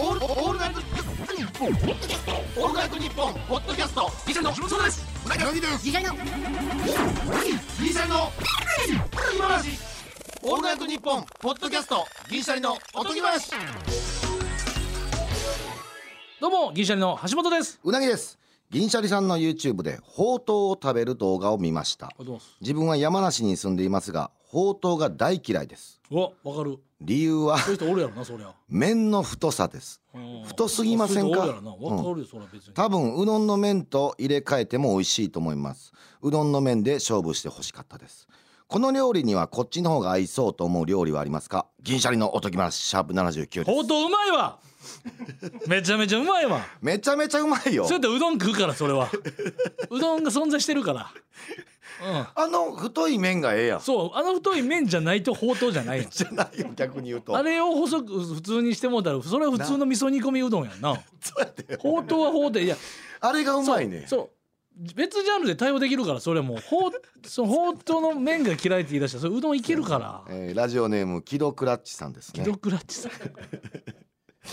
オールオールナイトニッポンオールナイトニッポンポッドキャストギシャリのそうですうなぎですギシャリのギリシャリの今話オールナイトニッポンポッドキャストギリシャリのおとぎ話どうも銀シャリの橋本ですうなぎです銀シャリさんの YouTube でほうとうを食べる動画を見ました自分は山梨に住んでいますがほうとうが大嫌いです。うわわかる。理由はそういう人おるやろなそりゃ。麺の太さです。うん。太すぎませんか？かるよそれは別に。多分うどんの麺と入れ替えても美味しいと思います。うどんの麺で勝負してほしかったです。この料理にはこっちの方が合いそうと思う料理はありますか？銀シャリのおとぎ話シャープ79です。ほうとううまいわめちゃめちゃうまいわ。めちゃめちゃうまいよ。そうやってうどん食うからそれは。うどんが存在してるから。うん。あの太い麺がええやん。そうあの太い麺じゃないとほうとうじゃないやんじゃないよ逆に言うと。あれを細く普通にしてもうたらそれは普通の味噌煮込みうどんやんな。そうやって。ほうとうはほうとういや。あれがうまいね。そう別ジャンルで対応できるからそれはも。うほうそのほうとうの麺が嫌いって言い出したらそれうどんいけるから。えーラジオネームキドクラッチさんですね。キドクラッチさん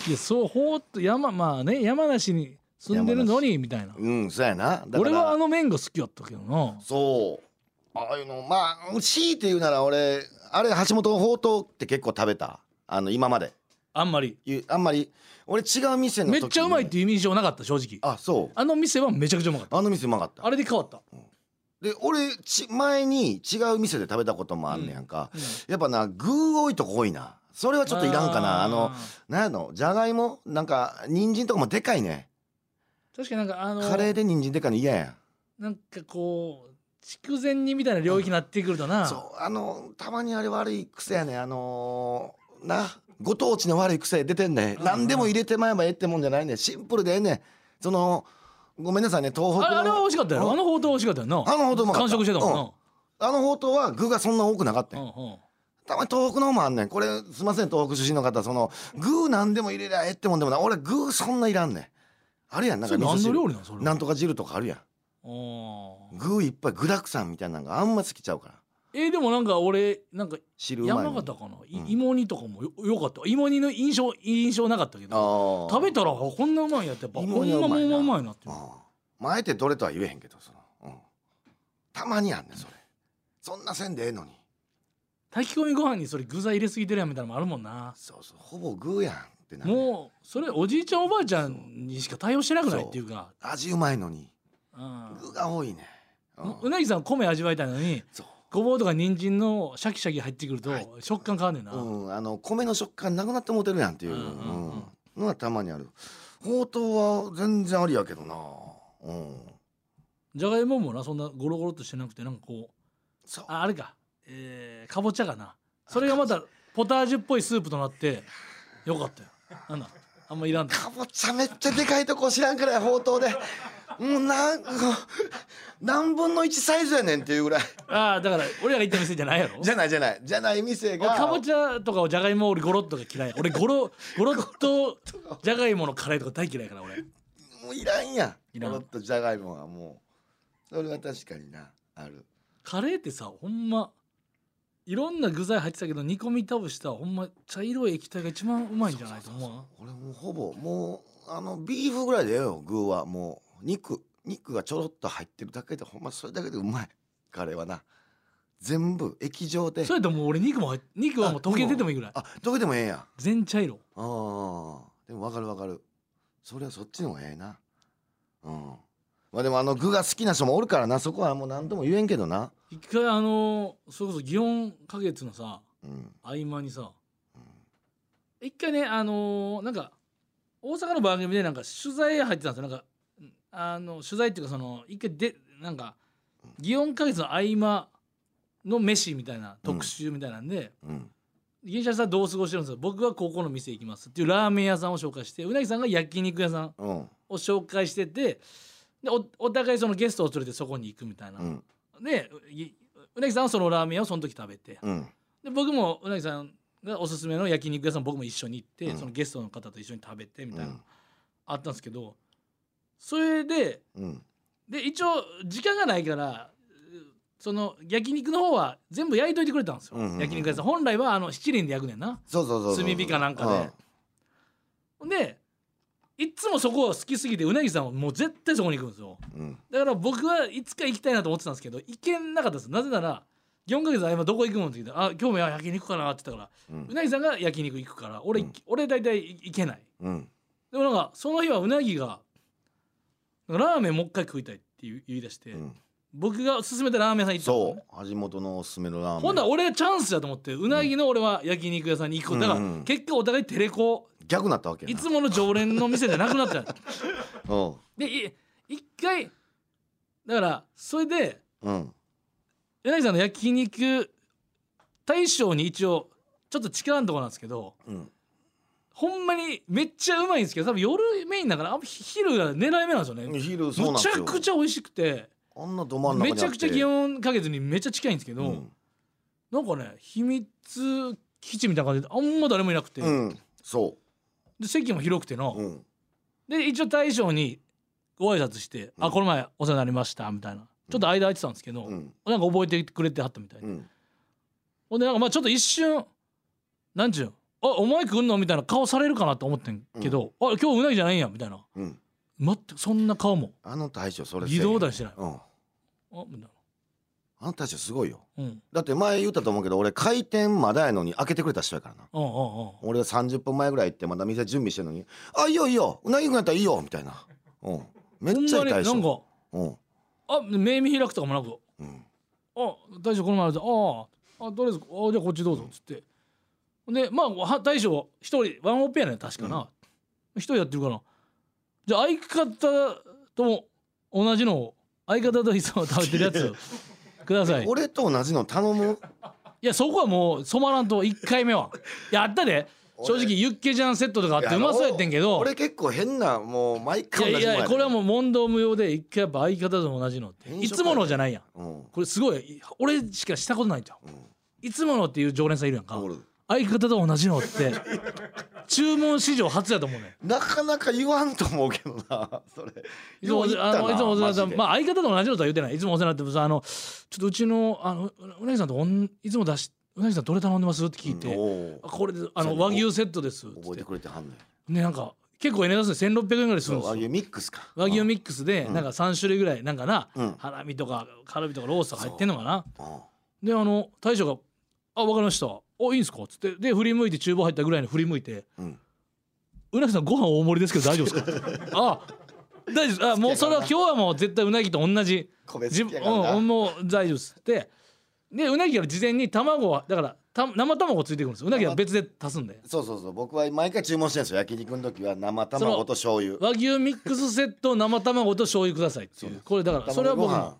いやそうほうと山まあね山梨に住んでるのにみたいな。うんそうやな。俺はあの麺が好きやったけどな。そう。ああいうのまあ強いて言うなら俺あれ橋本ほうとうって結構食べた。あの今まで。あんまり。あんまり。俺違う店のめっちゃうまいっていう印象なかった正直。あそう。あの店はめちゃくちゃうまかった。あの店うまかった。あれで変わった。で俺ち前に違う店で食べたこともあんねやんか、うん。やっぱな具多いとこ多いなそれはちょっといらんかな。あのなんやのじゃがいもなんか人参とかもでかいね。確かになんかあのカレーで人参でかいの嫌やん。なんかこう筑前煮みたいな領域になってくるとな。そうあのたまにあれ悪い癖やね。あのーなご当地の悪い癖出てんね。うん何でも入れてまえばええってもんじゃないね。シンプルでええねそのごめんなさいね東北の。あれあれは美味しかったよ。うん。あのほうとう美味しかったよな。あのほうとううまかった。完食してたもんな。あのほうとうは具がそんな多くなかったん、うんうんたまに東北の方もあんねん。これすいません東北出身の方その具何でも入れりゃええってもんでもない。俺具そんないらんねん。あるやん。なんか味噌汁。料理なんそれなんとか汁とかあるやん。あー。具いっぱい具だくさんみたいなのがあんま好きちゃうから。えーでもなんか俺なんか山形かな、いうん。芋煮とかもよよかった。芋煮の印象印象なかったけどあ食べたらあこんなうまいんやってやっぱ芋こんなも煮はうまいな。んうまいなっていう。あまああえてどれとは言えへんけどその、うん、たまにあんねんそれ。そんなせんでええのに炊き込みご飯にそれ具材入れすぎてるやんみたいなのもあるもんな。そうそうほぼ具やんってなる。もうそれおじいちゃんおばあちゃんにしか対応してなくない？っていうか。味うまいのに。うん。具が多いね、うん。うなぎさん米味わいたいのにそう。ごぼうとか人参のシャキシャキ入ってくるとはい。食感変わんねんな、うん、あの米の食感なくなってもうてるやんっていう、うんうんうん。うん。のはたまにある。ほうとうは全然ありやけどな。うん。じゃがいももなそんなゴロゴロっとしてなくてなんかこうそう。ああれか、えー、かぼちゃかな。それがまたポタージュっぽいスープとなってよかったよ。なんだ？あんまいらんと。かぼちゃめっちゃでかいとこ知らんからやほうとうで。もうなん何分の1サイズやねんっていうぐらい。ああだから俺らが行った店じゃないやろ？じゃないじゃない。じゃない店が。かぼちゃとかじゃがいも俺ゴロッとが嫌い。俺ゴロゴロッとじゃがいものカレーとか大嫌いやから俺。もういらんやん。いらん。ゴロッとじゃがいもはもう。それは確かになある。カレーってさほんまいろんな具材入ってたけど煮込み倒したほんま茶色い液体が一番うまいんじゃないと思う？わ俺もうほぼもうあのビーフぐらいでええよ具は。もう肉。肉がちょろっと入ってるだけでほんまそれだけでうまい。カレーはな。全部液状で。それともう俺肉も入っ肉はもう溶けててもいいぐらい。あ溶けてもええやん。あ全茶色。あ。でもわかるわかる。それはそっちの方がええな。うん。まあでもあの具が好きな人もおるからな。そこはもう何とも言えんけどな一回あのそれこそ祇園花月のさうん合間にさ一回ねあのなんか大阪の番組でなんか取材入ってたんですよ。なんかあの取材っていうかその一回でなんか祇園花月の合間の飯みたいな特集みたいなんで、うん銀シャリさんどう過ごしてるんですか？僕はここの店行きますっていうラーメン屋さんを紹介してうなぎさんが焼肉屋さんを紹介しててでおお互いそのゲストを連れてそこに行くみたいな、うんでいうなぎさんはそのラーメン屋をその時食べて。うん。で僕もうなぎさんがおすすめの焼肉屋さん僕も一緒に行って、うん。そのゲストの方と一緒に食べてみたいな、うん。あったんですけどそれでうん。で一応時間がないからうその焼肉の方は全部焼いといてくれたんですよ、うんうんうん焼肉屋さん。本来はあの七輪で焼くねんな。そうそうそうそう炭火かなんかで、でいっつもそこが好きすぎてうなぎさんはもう絶対そこに行くんですよ。うん。だから僕はいつか行きたいなと思ってたんですけど行けなかったですなぜなら4ヶ月あ今どこ行くの？って聞いて「あ今日も焼肉かな」って言ったから、ううんなぎさんが焼肉行くから俺,、うん。俺大体行けないうん。でもなんかその日はうなぎがラーメンもう一回食いたいって言い出して、うん。僕が勧めたラーメン屋さん行ったんねそう。味元のおすすめのラーメン。ほんなら俺チャンスだと思ってうなぎの俺は焼肉屋さんに行く。だからうん。結果お互いテレコ逆なったわけいつもの常連の店じゃなくなった。うん。でい一回だからそれでうん。柳さんの焼肉大将に一応ちょっと力のところなんですけどうん。ほんまにめっちゃうまいんですけど多分夜メインだから昼が狙い目なんですよね。昼そうなんむちゃくちゃ美味しくてあんなど真ん中めちゃくちゃ気温かけずにめっちゃ近いんですけど、うん。なんかね秘密基地みたいな感じであんま誰もいなくて、うん。そで席も広くての、ううん。で一応大将にご挨拶して「うん。あこの前お世話になりました」みたいな。ちょっと間空いてたんですけど、うん。なんか覚えてくれてはったみたいで、うん。ほんでなんかまあちょっと一瞬なんちゅうん「あお前来んの?」みたいな顔されるかなと思ってんけど「あ今日うなぎじゃないんや」みたいな。うん。全くそんな顔も。あの大将それ微動だにしてない。うん。あみたいあの大将すごいよ。なうん。だって前言ったと思うけど俺開店まだやのに開けてくれた人やからな。うんうんうん。俺は30分前ぐらい行ってまだ店準備してるのに「あいいよいいよ。うなぎくんやったらいいよ」みたいな。うん。めっちゃいい大将ほんまになんかうん。あ目見開くとかもなく。うん。あ大将この前あるあああとりあえずあじゃあこっちどうぞ。っつって。ほんでまあは大将一人ワンオペやね確かな。一、人やってるからじゃあ相方とも同じのを相方といつも食べてるやつ ください。い俺と同じの頼む？やそこはもう染まらんと1回目は。やったで。正直ユッケジャンセットとかあってうまそうやってんけど。俺結構変なもう毎い回同じもんやいやこれはもう問答無用で一回やっぱ相方と同じのって。いつものじゃないやん。うん。これすごい俺しかしたことないんちゃん。いつものっていう常連さんいるやんか相方と同じのって注文史上初やと思うねなかなか言わんと思うけどなそれ。いつもあのいつもお世話になってマジで。まあ相方と同じのとは言ってない。いつもお世話になってさあのちょっとうちのあのううなぎさんとおんいつも出しうなぎさんどれ頼んでますって聞いて、これであの和牛セットです覚えっててくれてはんねんねなんか結構値段する1600円ぐらいするんですよ。和牛ミックスか。和牛ミックスでうん。なんか3種類ぐらいなんかな、うん。ハラミとかカルビとかロースとか入ってんのかな。う。ん。であの大将が「あ分かりましたおいいんすか?」っつって。で振り向いて厨房入ったぐらいに振り向いて。うん「うなぎさんご飯大盛りですけど大丈夫ですか? 」あ大丈夫です。あもうそれは今日はもう絶対うなぎと同じ。米自分うんもう大丈夫です。ってでうなぎから事前に卵はだからた生卵ついてくるんですよ。うなぎは別で足すんで。そうそうそう。僕は毎回注文してるんですよ。焼肉の時は生卵と醤油。和牛ミックスセット生卵と醤油くださいっていう。これだからそれは僕も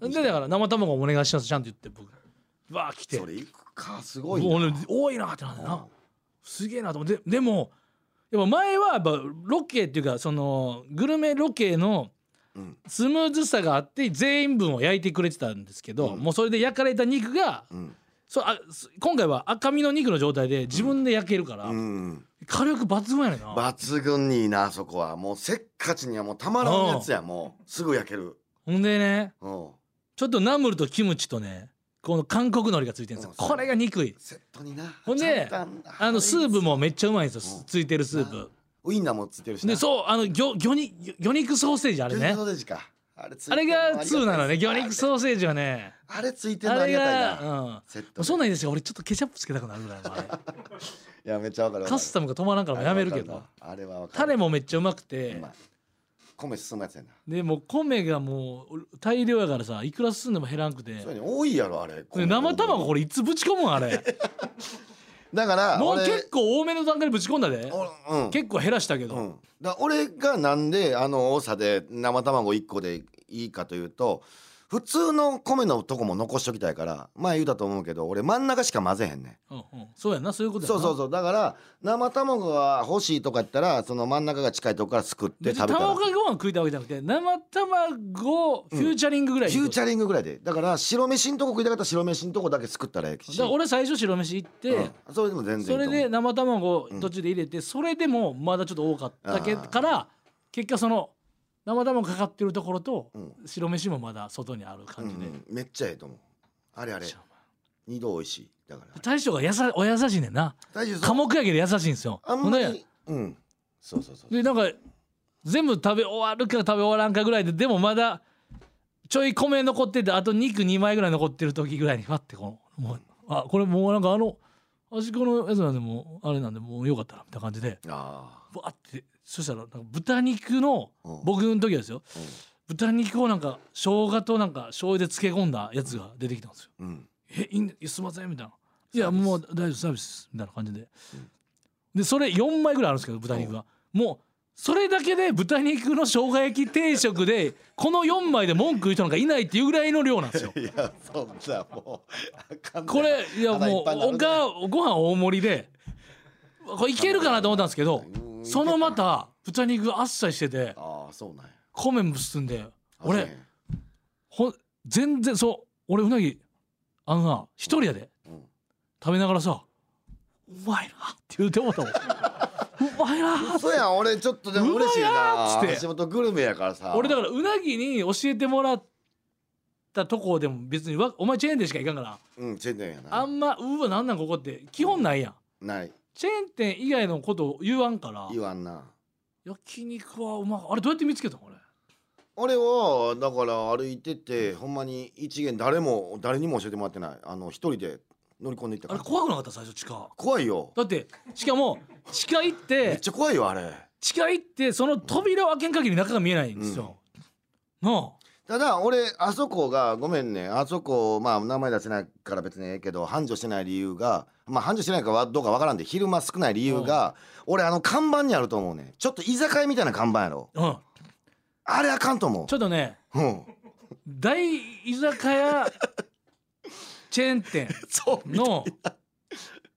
でだから生卵お願いしますちゃんと言って僕。わあ来て。それいくかすごい多いなってなんだよなすげえなと思ってででもやっぱ前はやっぱロケっていうかそのグルメロケのうん。スムーズさがあって全員分を焼いてくれてたんですけど、うん。もうそれで焼かれた肉がうん。そうあす今回は赤身の肉の状態で自分で焼けるから、うん。火力抜群やねんな。抜群にいいなあそこは。もうせっかちにはもうたまらんやつや。もうすぐ焼ける。ほんでねうん。ちょっとナムルとキムチとねこの韓国海苔がついてるんですよ。うん。これが憎い。セットにな。ほんであのスープもめっちゃうまいんですよ。うん。ついてるスープ。ウインナーもついてるしな。でそうあの魚魚に魚肉ソーセージあれね。ソーセージか。あれがるあり2なのね。魚肉ソーセージはね。あれついてるのありがたいがなうん。セットもうそんなんですよ。俺ちょっとケチャップつけたくなるぐらい いやめっちゃわかるカスタムが止まらんからやめるけど。あれはわかる。タレもめっちゃうまくうて米進むやつやな。でもう米がもう大量やからさいくら進んでも減らんくて。そうやね。多いやろあれ。で生卵これいつぶち込むんあれ。だからもう俺結構多めの段階でぶち込んだで。おうん。結構減らしたけど、うん、だ俺がなんであの多さで生卵1個でいいかというと普通の米のとこも残しときたいから前言うたと思うけど俺真ん中しか混ぜへんねん。うんうん、そうやなそういうことやな。そうそうそう。だから生卵が欲しいとかやったらその真ん中が近いとこからすくって食べたら。卵ご飯食いたいわけじゃなくて生卵フューチャリングぐらい、フューチャリングぐらいで。だから白飯んとこ食いたかったら白飯んとこだけすくったらええし。だから俺最初白飯行って、うん。それでも全然それで生卵途中で入れて、それでもまだちょっと多かったけから結果その生卵かかってるところとうん。白飯もまだ外にある感じで、うんうん。めっちゃええと思う。あれあれ。二度美味しい。だから。大将がやさお優しいねんな。寡黙やけど優しいんですよ。あんまりうん。そうそうそうでなんか全部食べ終わるか食べ終わらんかぐらいででもまだちょい米残っててあと肉2枚ぐらい残ってる時ぐらいにファってこのもうあこれもうなんかあの端っこのやつなんでもうあれなんでもうよかったなみたいな感じで。あバーってそしたらなんか豚肉のうん。僕の時はですようん。豚肉をなんか生姜となんか醤油で漬け込んだやつが出てきたんですよ。あうん。えいいんいやすいませんみたいな「いやもう大丈夫サービスです」みたいな感じで、でそれ4枚ぐらいあるんですけど豚肉が。もうそれだけで豚肉の生姜焼き定食でこの4枚で文句言う人なんかいないっていうぐらいの量なんですよ。いやそんなもうこれいやもうおかご飯大盛りでこれいけるかなと思ったんですけどうんそのまた豚肉があっさりしててああそうなんや米も包んであ俺ほん全然そう俺うなぎあのな一人やでうん食べながらさ「うまいな」って言うてもうたもん。うまいなそうやん俺ちょっとでも嬉しいな橋本グルメやからさ。俺だからうなぎに教えてもらったとこでも別にわお前チェーン店しか行かんから。うんチェーン店やな。あんまうわなんなんここって基本ないやん。ないチェーン店以外のことを言わんから。言わんな。焼肉はうまあれどうやって見つけたの俺俺はだから歩いててほんまに一元誰も誰にも教えてもらってない。あの一人で乗り込んでいったからあれ怖くなかった最初地下。怖いよ。だってしかも地下行っめってちゃ怖いよあれ。地下行ってその扉を開けん限り中が見えないんですよ、なただ俺あそこがごめんね。あそこまあ名前出せないから別にええけど繁盛してない理由がまあ繁盛してないかはどうかわからんで昼間少ない理由が、俺あの看板にあると思うね。ちょっと居酒屋みたいな看板やろ。あうん。あれあかんと思ちょっとねううん。大居酒屋チェーン店 そうの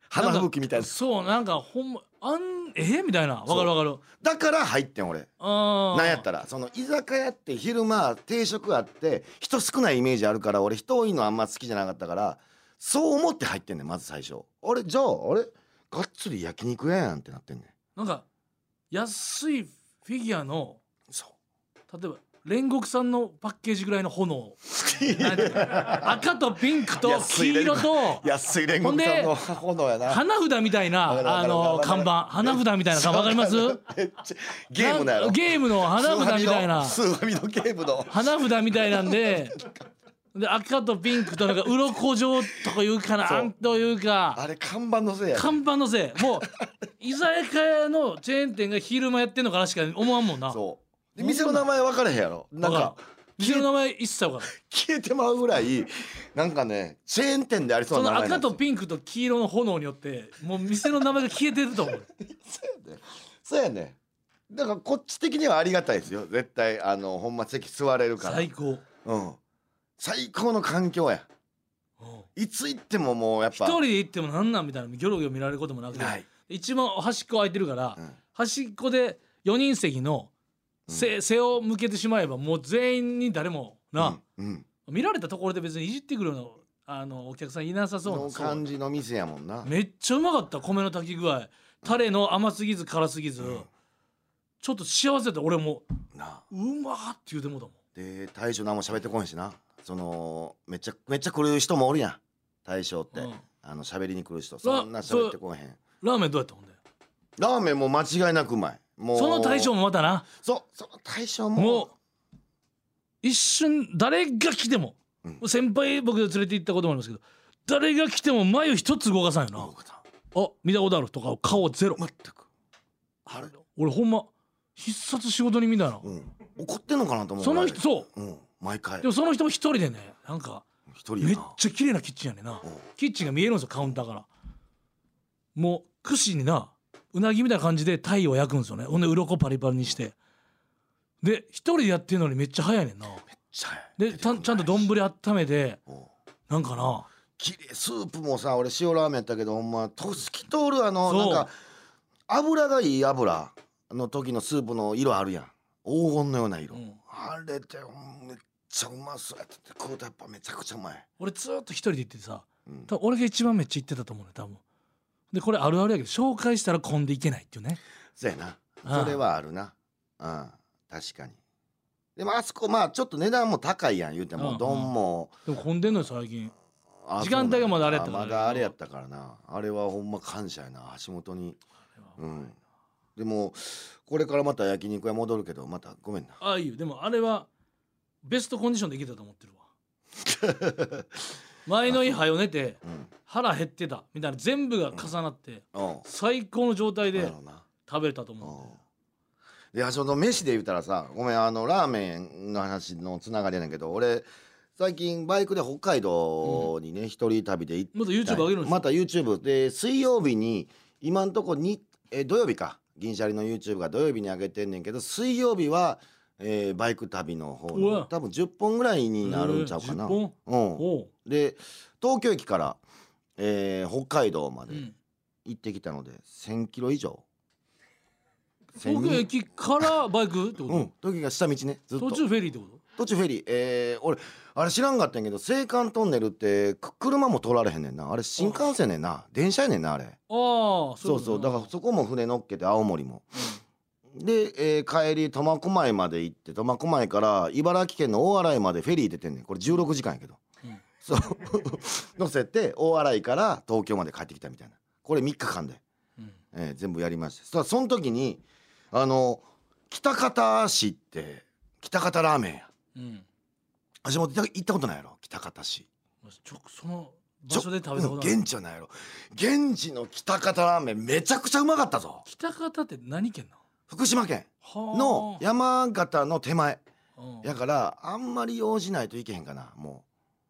花吹雪みたいな。そうなんかほんまあんえみたいな。わかるわかる。だから入ってん俺。あなんやったらその居酒屋って昼間定食あって人少ないイメージあるから俺人多いのあんま好きじゃなかったからそう思って入ってんねんまず最初。あれじゃああれがっつり焼肉屋やんってなってんねん。なんか安いフィギュアのそう。例えば煉獄さんのパッケージぐらいの炎。赤とピンクと黄色と安い煉獄さんの炎やな。花札みたいなあの看板。花札みたいな看板わかります？ゲームだよなゲームの花札みたいな。花札みたいなんでで赤とピンクとなんか鱗状とかいうかなというか。あれ看板のせいやで看板のせい。もう 居酒屋のチェーン店が昼間やってんのかなしか思わんもんな。そうで店の名前分からへんやろ。なんか店の名前一切わからん。消えてまうぐらいなんかねチェーン店でありそそうのな名前赤とピンクと黄色の炎によってもう店の名前が消えてると思う。そうやね。だからこっち的にはありがたいですよ。絶対あのほんま席座れるから。最高。うん。最高の環境や。うん。いつ行ってももうやっぱ。一人で行ってもなんなんみたいなギョロギョロ見られることもなくて。ない、一番端っこ空いてるから、うん。端っこで4人席の背,、背を向けてしまえばもう全員に誰もな、うんうん。見られたところで別にいじってくるのあのお客さんいなさそうなの感じの店やもんな。めっちゃうまかった米の炊き具合。タレの甘すぎず辛すぎず、ちょっと幸せだ俺も。なうまーって言うてもうたもん。で大将何も喋ってこんしな。そのめっちゃめっちゃ来る人もおるやん。大将って、うん。あの喋りに来る人。そんな喋ってこへん。ラーメンどうやったほんでラーメンも間違いなくうまいもう。その大将もまたな。そうその大将も。もう一瞬誰が来ても、う先輩僕で連れて行ったこともありますけど誰が来ても眉一つ動かさんよな。あ見たことあるとか顔ゼロ。全く。あれ？俺ほんま必殺仕事人みたいな、うん。怒ってんのかなと思う。その人そう。うん。毎回。でもその人も一人でねなんかめっちゃ綺麗なキッチンやねんな。うん。キッチンが見えるんですよカウンターから。もう串になうなぎみたいな感じで鯛を焼くんですよね。ほんで鱗パリパリにして。で一人でやってるのにめっちゃ早いねんな。ちゃでたちゃんと丼温めてうん。なんかな。きれいスープもさ俺塩ラーメンやったけどほんま透き通るあのなんか油がいい油の時のスープの色あるやん。黄金のような色、うん。あれでめっちゃうまそうやってて。食うとやっぱめちゃくちゃうまい、俺ずーっと一人で行っててさうん。多分俺が一番めっちゃ行ってたと思うね多分でこれあるあるやけど紹介したら混んでいけないっていうね。そうやな。ああそれはあるな。うん。確かに。でもあそこまあちょっと値段も高いやん言うてうんうん。も。でも混んでんのよ最近。あ時間帯がまだあれやったから。まだあれやったからな。あれはほんま感謝やな。橋本に。うん。でもこれからまた焼肉屋戻るけどまたごめんな。ああいいよ。でもあれはベストコンディションでいけたと思ってるわ 前の日早よ寝てうん。腹減ってたみたいな全部が重なってうん。最高の状態で食べれたとう。ん。思で橋本飯で言ったらさごめんあのラーメンの話のつながりやねんけど俺最近バイクで北海道にね一、人旅で行っうまた YouTube 上げるんですよ。また YouTube で水曜日に今んとこにえ土曜日か。銀シャリの YouTube が土曜日に上げてんねんけど水曜日は、えーバイク旅の方うわ。の多分10本ぐらいになるんちゃうかな。えー10うん、おう、で東京駅から、えー北海道までうん、行ってきたので1,000キロ以上。東京駅からバイクってこと、うん、時が下道ねずっと。途中フェリーってこと？途中フェリー。えー、俺あれ知らんかったんやけど青函トンネルってく車も通られへんねんな。あれ新幹線ねんな。電車やねんなあれ。ああそうそうだからそこも船乗っけて青森もで、えー帰り苫小牧まで行って苫小牧から茨城県の大洗までフェリー出てんねん。これ16時間やけど、うん。そう。乗せて大洗から東京まで帰ってきたみたいな。これ3日間で、うん。えー全部やりましたその時にあの北方市って北方ラーメンや。うん。橋本行ったことないやろ？北方市。ちょその場所で食べたことうん現地はないやろ。現地の北方ラーメンめちゃくちゃうまかったぞ。北方って何県な福島県のの山形の手前。うん。やからあんまり用事ないといけへんかなも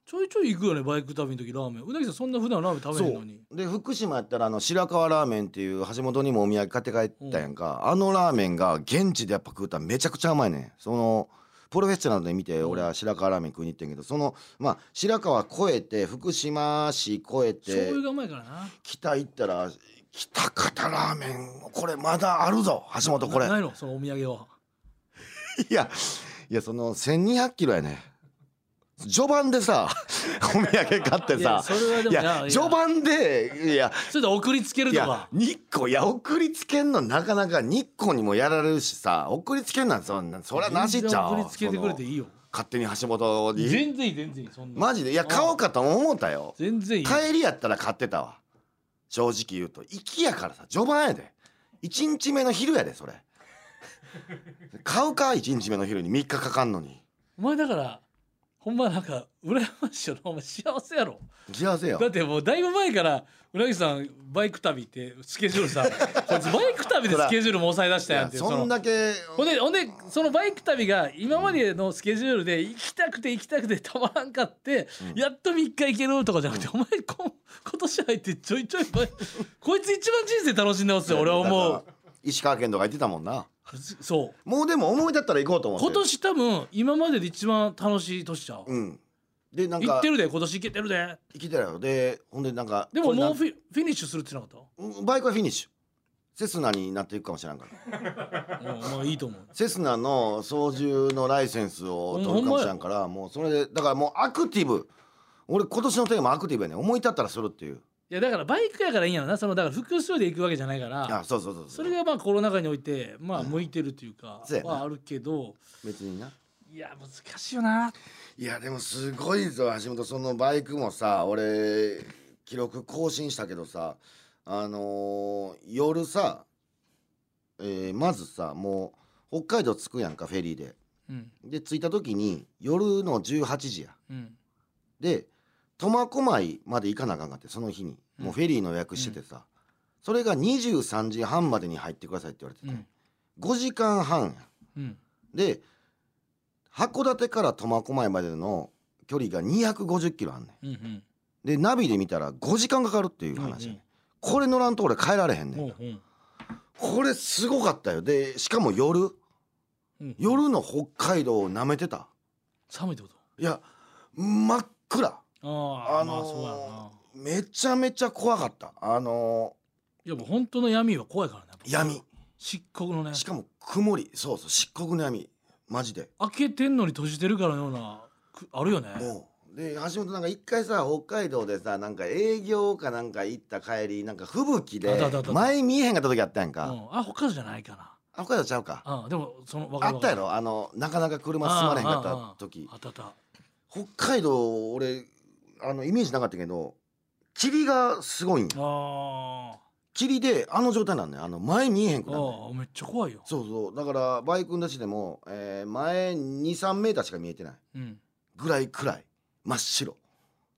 ちょいちょい行くよねバイク旅の時ラーメン。うなぎさんそんな普段ラーメンう食べへんのに。うで福島やったらあの白河ラーメンっていう橋本にもお土産買って帰ったやんか、あのラーメンが現地でやっぱ食うたらめちゃくちゃうまいねん。そのプロフェッショナルで見てうん。俺は白河ラーメン食いに行ってんけどそのまあ白河越えて福島市越えて醤油がうまいからな。北行ったら北方ラーメンこれまだあるぞ橋本これ。なないのそのお土産は。いやいやその1200キロやね。序盤でさ お土産買ってさ。いやそれはでもいや序盤でいや。それで送りつけるとか。日光いや送りつけんのなかなか日光にもやられるしさ送りつけんなんそんなそりゃなしちゃう。送りつけてくれていいよ。勝手に橋本に。全然いい全然いいそんなマジで？いや買おうかと思ったよ。全然いい。帰りやったら買ってたわ正直言うと行きやからさ序盤やで。1日目の昼やでそれ。買うか1日目の昼に。3日かかんのに。お前だからほんまなんか羨ましいよな。お前幸せやろ。幸せよだってもうだいぶ前からうなぎさんバイク旅ってスケジュールさ こいつバイク旅でスケジュールも抑え出したいややんってそんだけ。ほんでほんでそのバイク旅が今までのスケジュールで行きたくて行きたくてたまらんかって、うん。やっと3日行けるとかじゃなくて、お前こ今年入ってちょいちょいこいつ一番人生楽しんでますよ俺は思う。石川県とか行ってたもんな。そう。もうでも思い立ったら行こうと思って今年多分今までで一番楽しい年ちゃう、うんでなん行かってるで今年行けてるで。行きたよでほんでなんかでももうこフィフィニッシュするってなかったバイクはフィニッシュ。セスナになっていくかもしれんから。うんまあいいと思う。セスナの操縦のライセンスを取るかもしれんからもうそれでだからもうアクティブ。俺今年のテーマアクティブやね思い立ったらするっていう。いやだからバイクやからいいんやろな。そのだから複数で行くわけじゃないから。あそうそうそうそれがまあコロナ禍においてまあ向いてるっていうかそうやな。はあるけど。別にな。いや難しいよないやでもすごいぞ橋本そのバイクもさ俺記録更新したけどさあのー夜さ、えーまずさもう北海道着くやんかフェリーで。うん。で着いた時に夜の18時や。うん。で苫小牧まで行かなあかんかってその日に。もうフェリーの予約しててさ、それが23時半までに入ってくださいって言われてて、うん。5時間半や。うん。で函館から苫小牧までの距離が250キロあんねん。うんうん。でナビで見たら5時間かかるっていう話。やね、ん、これ乗らんと俺帰られへんねん、うんうん。これすごかったよ。でしかも夜。うん夜の北海道を舐めてた。寒いってこと？いや真っ暗。ああ、あのーまあそうやな。めちゃめちゃ怖かった。あのいやもう本当の闇は怖いからね。ー闇。漆黒のね。しかも曇り。そうそう漆黒の闇マジで。開けてんのに閉じてるからのようなくあるよね。もうで橋本なんか一回さ北海道でさなんか営業かなんか行った帰りなんか吹雪で前見えへんかった時あったやんか、うん、あ北海道じゃないかあ北海道ちゃうか。な、うん、でもそのわかあったやろ？あのなかなか車進まれへんかった時。あったあった北海道俺あのイメージなかったけど霧がすごいんやあ霧であの状態なんねあの前見えへんくなるああめっちゃ怖いよ。そうそう。だからバイク出しでも、えー前23メーターしか見えてない。うん。ぐらい暗い。真っ白。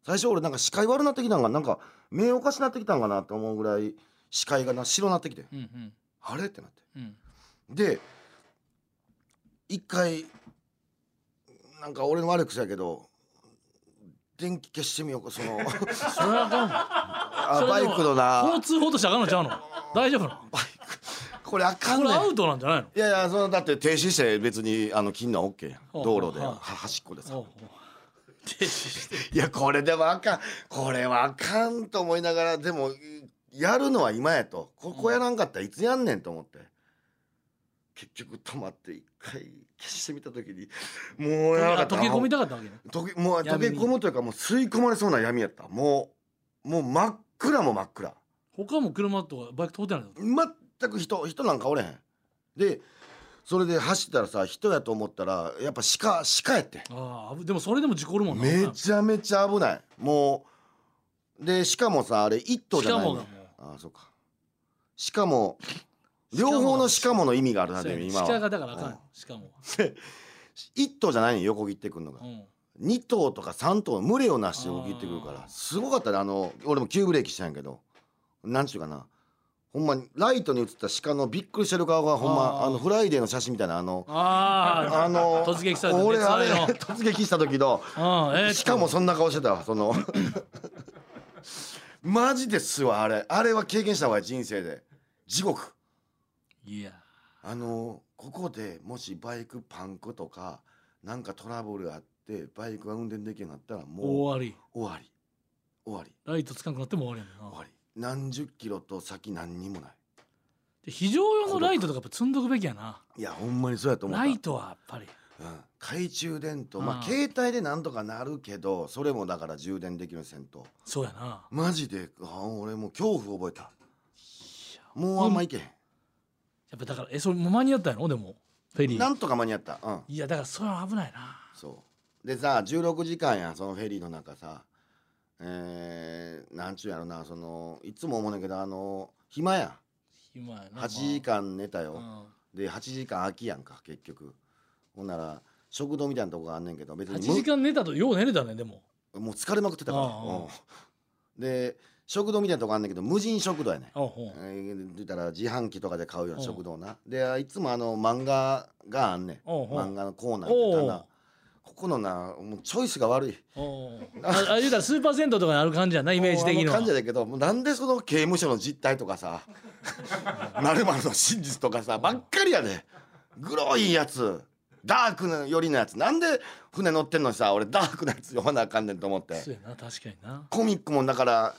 最初俺なんか視界悪なってきたんがなんか目おかしなってきたんかなと思うぐらい視界がな白なってきて。うんうん。あれ？ってなって。うん。で一回なんか俺の悪い癖やけど電気消してみようかその。それはあバイクのな。交通法としてあかんのちゃうの？大丈夫なの？これあかんねん。これアウトなんじゃないの？いやいやそのだって停止して別にあの切んのは OK やん。ほう道路ではは端っこでさ。おうおう。停止して。いやこれでもあかん。これはあかんと思いながらでもやるのは今やと。ここやらんかったらいつやんねんと思って。結局止まって一回消してみた時にもうやばかった。溶け込みたかったわけね。溶けもう溶け込むというかもう吸い込まれそうな闇やった。もうもう真っ暗も真っ暗。他も車とかバイク通ってないの？全く人人なんかおれへん。でそれで走ったらさ人やと思ったらやっぱ鹿鹿やってああでもそれでも事故るもんな。めちゃめちゃ危ない。もうでしかもさあれ一頭じゃないねしかもがもう。ああそうか。しかも両方のしかもの意味があるなで今は。鹿がだからあかうん。んしかも。一頭じゃないね横切ってくるのが。うん二頭とか三頭群れをなして横切ってくるからすごかったね。あの俺も急ブレーキしたんやけど。なんちゅうかな。ほんまにライトに映った鹿のびっくりしてる顔がほんまあのフライデーの写真みたいなあのあの突撃された俺あれ 突撃した時のああえーしかもそんな顔してたわその。マジですわあれ。あれは経験したわ人生で。地獄。いや。あのここでもしバイクパンクとかなんかトラブルあってバイクが運転できなくなったらもう終わり。終わり。終わり。ライトつかんくなっても終わりやもんな。終わり。何十キロと先何にもない。で非常用のライトとかやっぱ積んどくべきやな。いやほんまにそうやと思った。ライトはやっぱり。うん、懐中電灯。まあうん携帯でなんとかなるけどそれもだから充電できるせんと。そうやな。マジであ俺もう恐怖覚えた。もうあんま行けへん、やっぱだからえそれもう間に合ったやろ？でもフェリー。なんとか間に合った。うん。いやだからそれは危ないな。そうでさ16時間やそのフェリーの中さ。えー、なんちゅうやろなそのいつも思うねんだけどあの暇やん。暇やな。8時間寝たよ、まあで8時間空きやんか結局。ほんなら食堂みたいなとこがあんねんけど別うん、に8時間寝たとよう寝れたねでも。もう疲れまくってたから。うんで食堂みたいなとこあんねんけど無人食堂やねん。えー、言ったら自販機とかで買うようなうん食堂な。でいつもあの漫画があんねん。漫画のコーナーみたいなここのなもうチョイスが悪い。ああ言うたらスーパー銭湯とかにある感じやな イメージ的には。あの感じだけどもうなんでその刑務所の実態とかさ まるの真実とかさばっかりやでグロいやつダークな寄りのやつ。なんで船乗ってんのにさ俺ダークなやつ読まなあかんねんと思って。そうやな確かにな。コミックもだから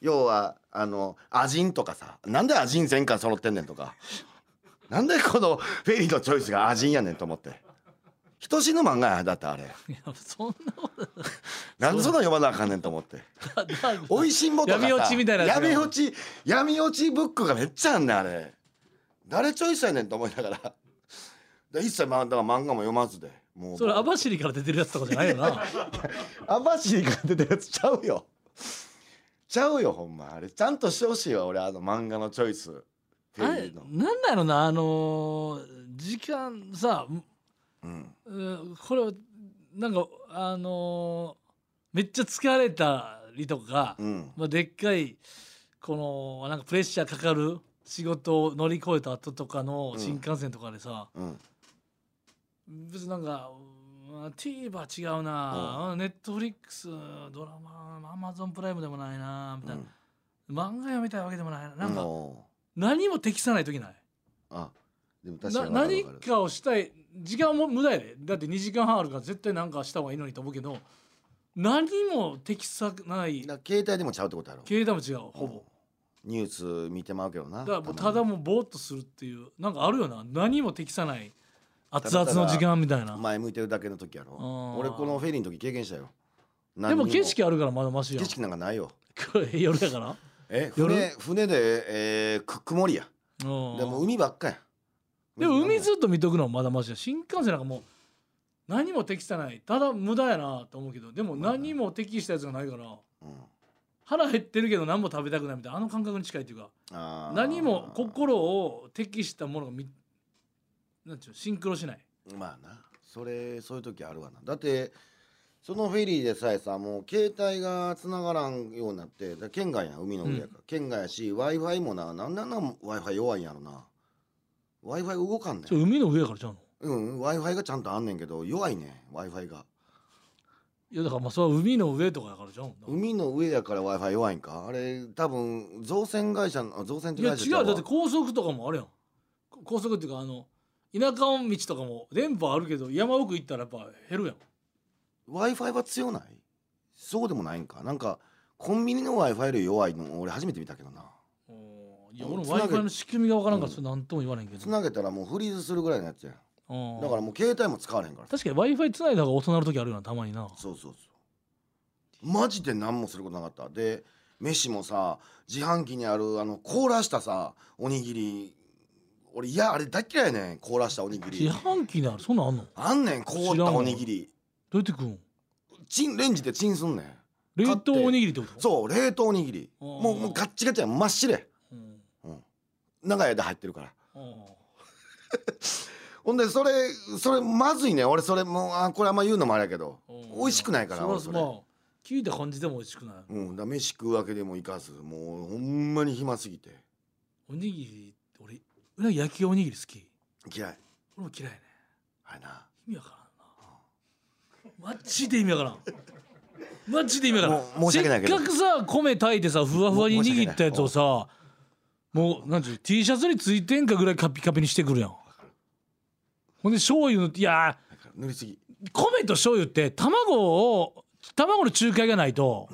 要はあのアジンとかさなんでアジン全巻揃ってんねんとか。なんでこのフェリーのチョイスがアジンやねんと思って人死ぬ漫画やだってあれ。いやそんなことなんでそんな読まなあかんねんと思って。おいしんぼとかさ闇落ちみたいな闇落ち闇落ちブックがめっちゃあんねんあれ。誰チョイスやねんと思いながら。で一切まだから漫画も読まずでもう。それ網走から出てるやつとかじゃないよな。網走が出てるやつちゃうよ。ちゃうよほんま。あれちゃんとしてほしいわ俺あの漫画のチョイスフあれェリーのなんだろうなあのー時間さこれはなんかあのーめっちゃ疲れたりとか、うん。まあ、でっかいこのなんかプレッシャーかかる仕事を乗り越えた後とかのうん新幹線とかでさ、うん。別になんか、うん、TVer 違うな、ネットフリックスドラマアマゾンプライムでもないなみたいな、漫画読みたいわけでもないな。なんかお何も適さない時ない。ーあでも確なかに何わかをしたい時間も無駄やで。だって2時間半あるから絶対なんかした方がいいのにと思うけど何も適さないだから携帯でもちゃうってことやろ。携帯も違うほぼ。うん。ニュース見てまうけどなだからもうただもうぼーっとするっていうなんかあるよな。何も適さない熱々の時間みたいな。前向いてるだけの時やろ。うん俺このフェリーの時経験したよ。で何にも。景色あるからまだマシやん景色なんかないよ。夜やから。え夜？船船で、えー、く曇りや。うんでも海ばっかやでも海ずっと見とくのはまだマシや。新幹線なんかもう何も適さない。ただ無駄やなと思うけどでも何も適したやつがないからうん。腹減ってるけど何も食べたくないみたいなあの感覚に近いっていうか何も心を適したものがみなんていうのシンクロしない。まあな。それそういう時あるわな。だってそのフェリーでさえさもう携帯が繋がらんようになって県外やん海の上やから、県外やし w i f i もななんであんな w i f i 弱いんやろな w i f i 動かんねん。それ海の上やからちゃうの？うん w i f i がちゃんとあんねんけど弱いね w i f i が。いやだからまあそれは海の上とかやからちゃうの海の上やから w i f i 弱いんか？あれ多分造船会社のあ造船っていや会社ちゃわ違うだって高速とかもあるやん。こ高速っていうかあの田舎道とかも電波あるけど山奥行ったらやっぱ減るやん。W i f i は強ない？そうでもないんか？なんかコンビニの w i f i より弱いの俺初めて見たけどないや俺 w i f i の仕組みが分からんからうん。それ何とも言わないけど、つなげたらもうフリーズするぐらいのやつや。んうんだからもう携帯も使われへんから確かに w i f i つないだ方が大人の時あるよなたまにな。そうそうそう。マジで何もすることなかった。で飯もさ自販機にあるあの凍らしたさおにぎり。俺いやあれ大っ嫌いやねん。凍らしたおにぎ自り販機にある？そんなんあんの？どあんねん凍ったおにぎり。うやって食うん？チンレンジでチンすんねん。冷凍おにぎりってこと？そう冷凍おにぎり。あー。もうもうガッチガチやん。真っ白や。うん長い間入ってるから。う。ん ほんでそれそれまずいね。ん俺それもうあこれあんま言うのもあれやけど。う。ん美味しくないから俺それ。まあ聞いた感じでも美味しくない。うん。だ飯食うわけでもいかず。もうほんまに暇すぎて。おにぎり俺うなぎ焼きおにぎり好き。嫌い。俺も嫌いね。はいな。意味わからんな。マジで意味わからん。マジで意味わからん。もう申し訳ないけど。せっかくさ米炊いてさふわふわに握ったやつをさもうなんていう T シャツについてんかぐらいカピカピにしてくるやん。ほんで醤油のいや塗りすぎ。米と醤油って卵を卵の仲介がないと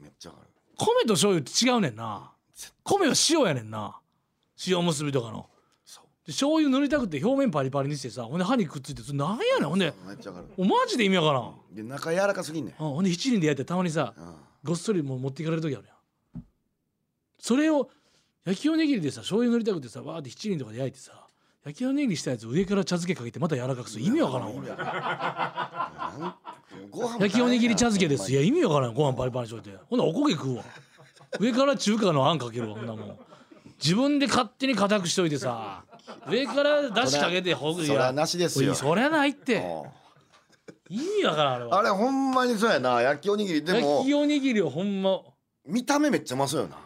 めっちゃわかる。米と醤油って違うねんな。米は塩やねんな。塩結びとかの。そう。で醤油塗りたくて表面パリパリにしてさほんで歯にくっついてそれなんやねん。ほんでおマジで意味わからん。で中柔らかすぎんねん。うん。ほんで七輪で焼いてたまにさうん。ごっそりもう持っていかれる時あるやん。それを焼きおにぎりでさ醤油塗りたくてさわーって七輪とかで焼いてさ焼きおにぎりしたやつ上から茶漬けかけてまた柔らかくする。意味わからん俺焼きおにぎり茶漬けですいよ。や意味わからん。ご飯パリパリにしといて。ほんならおこげ食うわ。上から中華のあんかけるわ。ほんなもん自分で勝手に固くしといてさ上からだしかけてほぐそりゃなしですよ。そりゃないって。うん。意味わからんあれは。あれほんまにそうやな。焼きおにぎりで焼もきおにぎりをほんま、見た目めっちゃうまそうよな。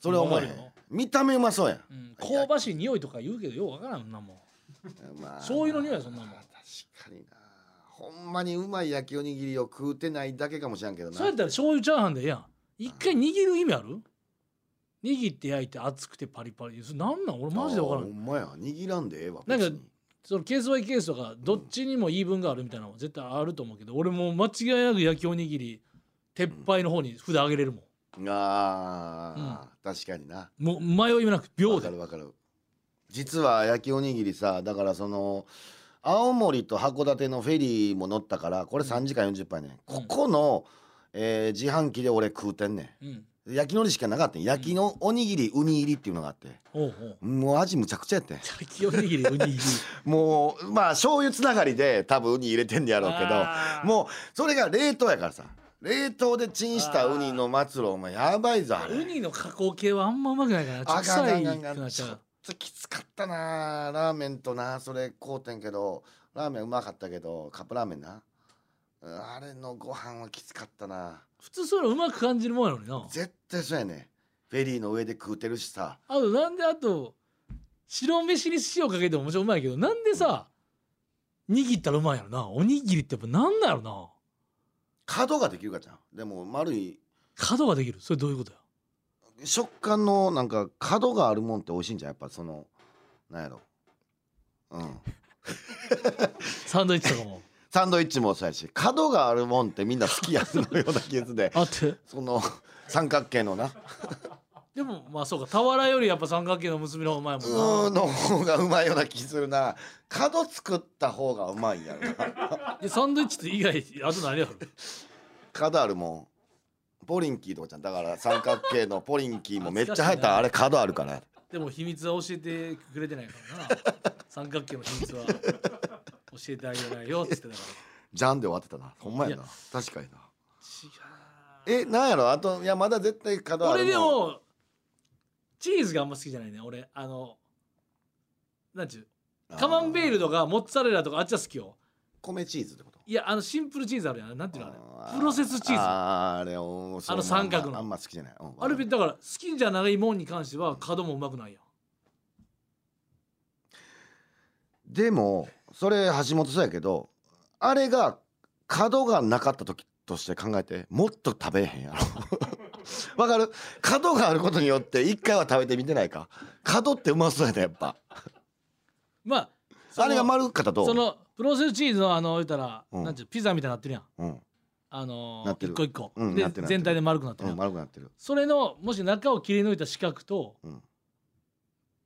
それは思えへん見た目うまそうやん。うん、香ばしい匂いとか言うけどようわからんなもんまあ。醤油の匂いやそんなもん。確かにな。ほんまにうまい焼きおにぎりを食うてないだけかもしれんけどな。そうやったら醤油チャーハンでええやん。一回握る意味ある？握って焼いて熱くてパリパリ。それなんなん？俺マジでわからん。ほんまや。握らんでええわなんか別に。そのケースバイケースとかどっちにも言い分があるみたいなのは絶対あると思うけど俺もう間違いなく焼きおにぎり鉄板の方に札上げれるもんあー、確かにな。もう迷いもなく秒わかでるわかる。実は焼きおにぎりさだからその青森と函館のフェリーも乗ったからこれ3時間40分やね、うん。ここの、えー自販機で俺食うてんねうん。ん焼きのりしかなかったん焼きのおにぎりウニ入りっていうのがあって。おうおう。もう味むちゃくちゃやってん。焼きおにぎりウニ入りもうまあ醤油つながりで多分ウニ入れてんやろうけど。もうそれが冷凍やからさ冷凍でチンしたウニの末路お前やばいぞあれ。ウニの加工系はあんまうまくないからあかんあ臭いくなん。っちゃうちょっときつかったなラーメンとなそれ買うてんけど。ラーメンうまかったけどカップラーメンな。うんあれのご飯はきつかったな。普通それうまく感じるもんやのにな。絶対そうやね。フェリーの上で食うてるしさ。あとなんであと白飯に塩かけてももちろんうまいけどなんでさ握ったらうまいやろな。おにぎりってやっぱなんだろな角ができるかじゃん。でも丸い。角ができる？それどういうことや食感のなんか角があるもんって美味しいんじゃん。やっぱそのなんやろ。うん。サンドイッチとかも？サンドイッチもそうやし。角があるもんってみんな好きやのような気がするで。あって。その三角形のなでもまあそうか俵よりやっぱ三角形の結びの方がうまういもんな。ーの方がうまいような気するな。角作った方がうまいんやろな。でサンドイッチって以外あと何やろ。角あるもん。ポリンキーとかちゃんだから三角形のポリンキーもめっちゃ入ったらあれ角あるからでも秘密は教えてくれてないからな。三角形の秘密は。教えてあげないよっつってたから。ジャンで終わってたな。ほんまやいな確かにな。違うえなんやろ？あといやまだ絶対角ある俺でもチーズがあんま好きじゃないね俺。あのなんちゅうカマンベールとかモッツァレラとかあっちは好きよ。米チーズってこと？いやあのシンプルチーズあるやん。なんていうのああれプロセスチーズ。ああれおあの三角の。あんま好きじゃない、うんれだから好きじゃないもんに関しては角もうまくないやん。でもそれ橋本そうやけどあれが角がなかった時として考えてもっと食べへんやろ わかる？角があることによって一回は食べてみてないか？角ってうまそうやねやっぱ。まああれが丸かったとそのプロセスチーズのあの言ったら、うん。なんちゅうピザみたいになってるやん。うん、あのなってる。一個一個、でうんなってるなってる全体で丸くなってる丸くなってる。それのもし中を切り抜いた四角と、うん。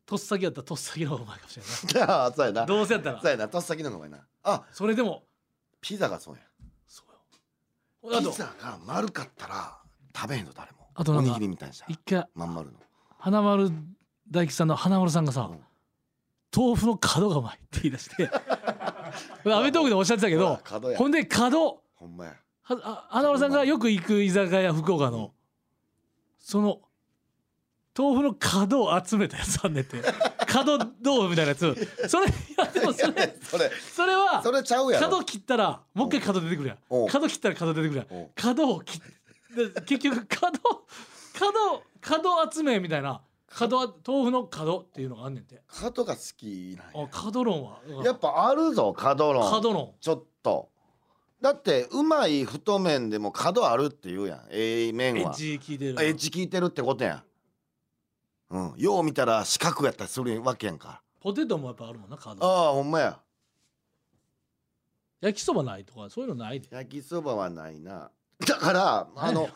とっさきやったらとっさきの方がうまいかもしれな。い ああそうやな。どうせやったら。そうやな。とっさきの方がいいな。あ。それでもピザがそうや。そうよ。ピザが丸かったら食べへんの誰も。あとおにぎりみたいにした一回まん丸の。花丸大吉さんの花丸さんがさ、うん。豆腐の角がうまいって言い出して。アメトークでおっしゃってたけど角や。ほんで角。ほんまや。はあ花丸さんがよく行く居酒屋福岡の、その豆腐の角を集めたやつあんねんて。角豆腐みたいなやつ。それいやでもそれそれ。それはそれちゃうやろ。角切ったらもう一回角出てくるやん。角切ったら角出てくるやん。角を切っで結局角角角集めみたいな。角は豆腐の角っていうのがあんねんて。角が好きなんや。あ角論は。やっぱあるぞ角論。角論。ちょっと。だってうまい太麺でも角あるって言うやん。ええ麺は。エッジ効いてるエッジ効いてるってことやん。うん。よう見たら四角やったりするわけやんか。ポテトもやっぱあるもんな角。ああほんまや。焼きそばないとかそういうのないで。焼きそばはないなだからあの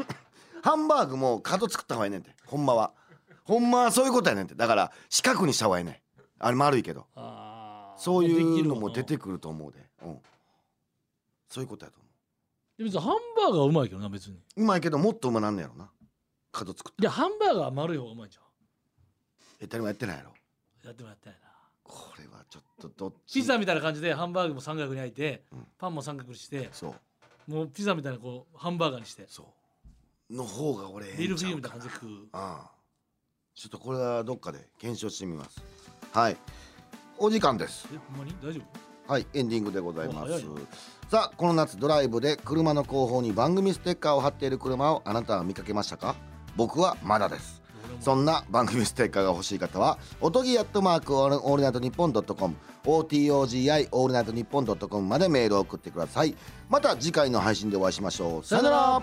ハンバーグも角作った方がいいねんて。ほんまは。ほんまはそういうことやねんて。だから四角にした方がいいねん。あれ丸いけど。そういうのも出てくると思うで。うん。そういうことやと思別にハンバーガーはうまいけどな別に。ううまいけどもっとうまなんねやろな。角作っていやハンバーガーは丸い方がうまいんじゃんえ誰もやってないやろ。やってもやったやな。これはちょっとどっち？ピザみたいな感じでハンバーグも三角に焼いて、うん。パンも三角にしてそうもうピザみたいなこうハンバーガーにして。そう。の方が俺ええミルフィーユみたいな感じで食う。ああちょっとこれはどっかで検証してみます。はい。お時間です。えほんまに？大丈夫？はいエンディングでございます。さあこの夏ドライブで車の後方に番組ステッカーを貼っている車をあなたは見かけましたか僕はまだですそんな番組ステッカーが欲しい方はおとぎアットマークオールナイトニッポンドットコム OTOGI オールナイトニッポンドットコムまでメールを送ってください。また次回の配信でお会いしましょう。さよなら。